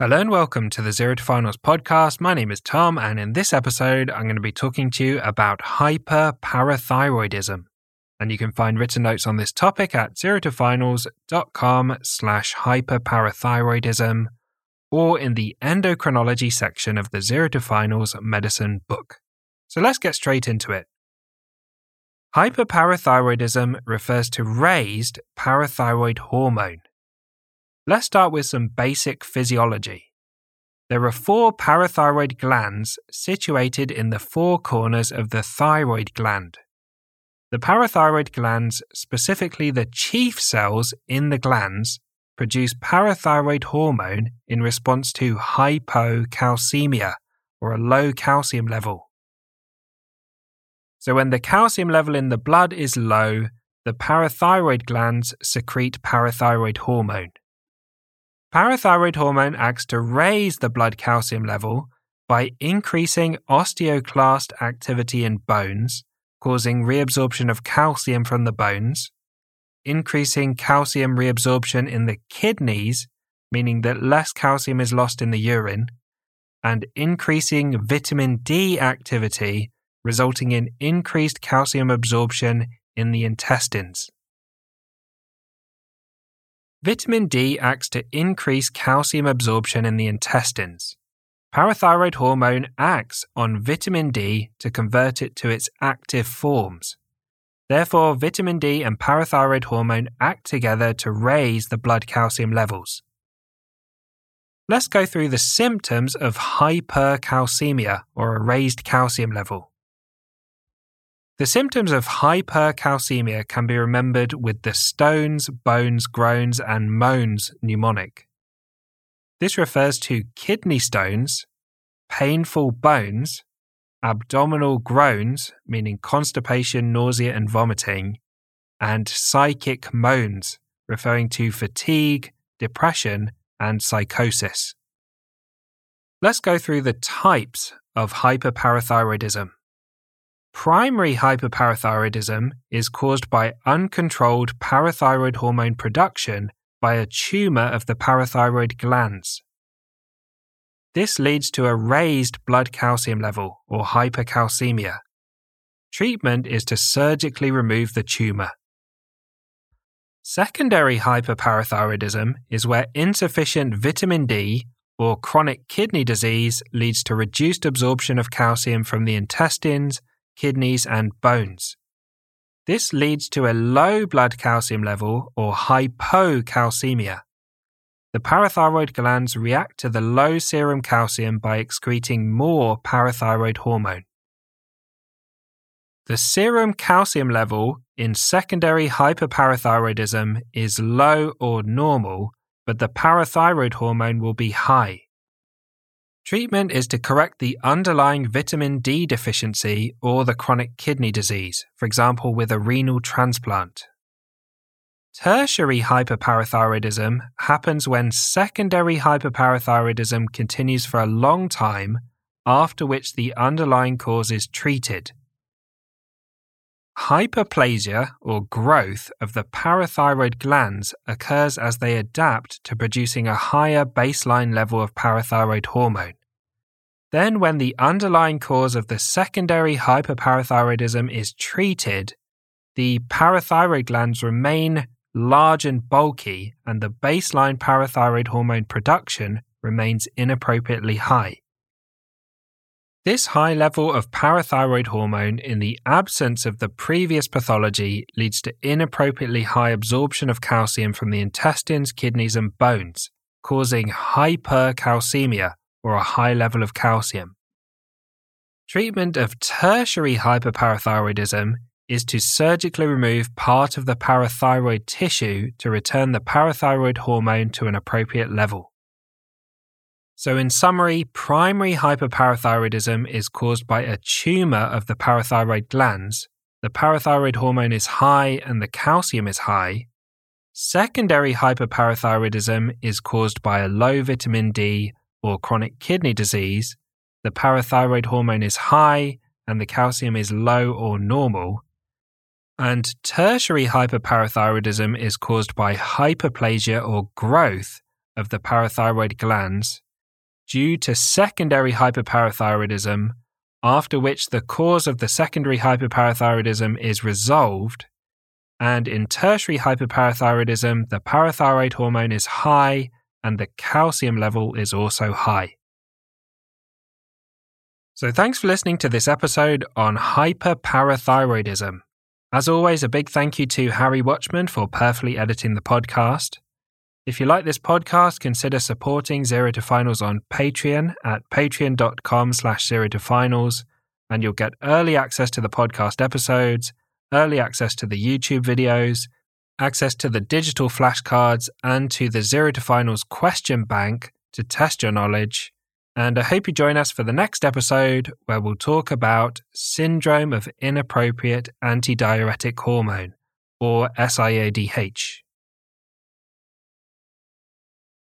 Hello and welcome to the Zero to Finals podcast. My name is Tom, and in this episode, I'm going to be talking to you about hyperparathyroidism. And you can find written notes on this topic at zerotofinals.com slash hyperparathyroidism or in the endocrinology section of the Zero to Finals medicine book. So let's get straight into it. Hyperparathyroidism refers to raised parathyroid hormone. Let's start with some basic physiology. There are four parathyroid glands situated in the four corners of the thyroid gland. The parathyroid glands, specifically the chief cells in the glands, produce parathyroid hormone in response to hypocalcemia, or a low calcium level. So, when the calcium level in the blood is low, the parathyroid glands secrete parathyroid hormone. Parathyroid hormone acts to raise the blood calcium level by increasing osteoclast activity in bones, causing reabsorption of calcium from the bones, increasing calcium reabsorption in the kidneys, meaning that less calcium is lost in the urine, and increasing vitamin D activity, resulting in increased calcium absorption in the intestines. Vitamin D acts to increase calcium absorption in the intestines. Parathyroid hormone acts on vitamin D to convert it to its active forms. Therefore, vitamin D and parathyroid hormone act together to raise the blood calcium levels. Let's go through the symptoms of hypercalcemia or a raised calcium level. The symptoms of hypercalcemia can be remembered with the stones, bones, groans, and moans mnemonic. This refers to kidney stones, painful bones, abdominal groans, meaning constipation, nausea, and vomiting, and psychic moans, referring to fatigue, depression, and psychosis. Let's go through the types of hyperparathyroidism. Primary hyperparathyroidism is caused by uncontrolled parathyroid hormone production by a tumor of the parathyroid glands. This leads to a raised blood calcium level or hypercalcemia. Treatment is to surgically remove the tumor. Secondary hyperparathyroidism is where insufficient vitamin D or chronic kidney disease leads to reduced absorption of calcium from the intestines kidneys, and bones. This leads to a low blood calcium level or hypocalcemia. The parathyroid glands react to the low serum calcium by excreting more parathyroid hormone. The serum calcium level in secondary hyperparathyroidism is low or normal, but the parathyroid hormone will be high. Treatment is to correct the underlying vitamin D deficiency or the chronic kidney disease, for example, with a renal transplant. Tertiary hyperparathyroidism happens when secondary hyperparathyroidism continues for a long time, after which the underlying cause is treated. Hyperplasia or growth of the parathyroid glands occurs as they adapt to producing a higher baseline level of parathyroid hormone. Then, when the underlying cause of the secondary hyperparathyroidism is treated, the parathyroid glands remain large and bulky, and the baseline parathyroid hormone production remains inappropriately high. This high level of parathyroid hormone in the absence of the previous pathology leads to inappropriately high absorption of calcium from the intestines, kidneys, and bones, causing hypercalcemia or a high level of calcium. Treatment of tertiary hyperparathyroidism is to surgically remove part of the parathyroid tissue to return the parathyroid hormone to an appropriate level. So, in summary, primary hyperparathyroidism is caused by a tumor of the parathyroid glands. The parathyroid hormone is high and the calcium is high. Secondary hyperparathyroidism is caused by a low vitamin D or chronic kidney disease. The parathyroid hormone is high and the calcium is low or normal. And tertiary hyperparathyroidism is caused by hyperplasia or growth of the parathyroid glands due to secondary hyperparathyroidism, after which the cause of the secondary hyperparathyroidism is resolved. And in tertiary hyperparathyroidism, the parathyroid hormone is high and the calcium level is also high. So, thanks for listening to this episode on hyperparathyroidism. As always, a big thank you to Harry Watchman for perfectly editing the podcast. If you like this podcast, consider supporting Zero to Finals on Patreon at patreon.com slash zero to finals, and you'll get early access to the podcast episodes, early access to the YouTube videos, access to the digital flashcards, and to the Zero to Finals question bank to test your knowledge and I hope you join us for the next episode where we'll talk about syndrome of inappropriate antidiuretic hormone, or SIADH.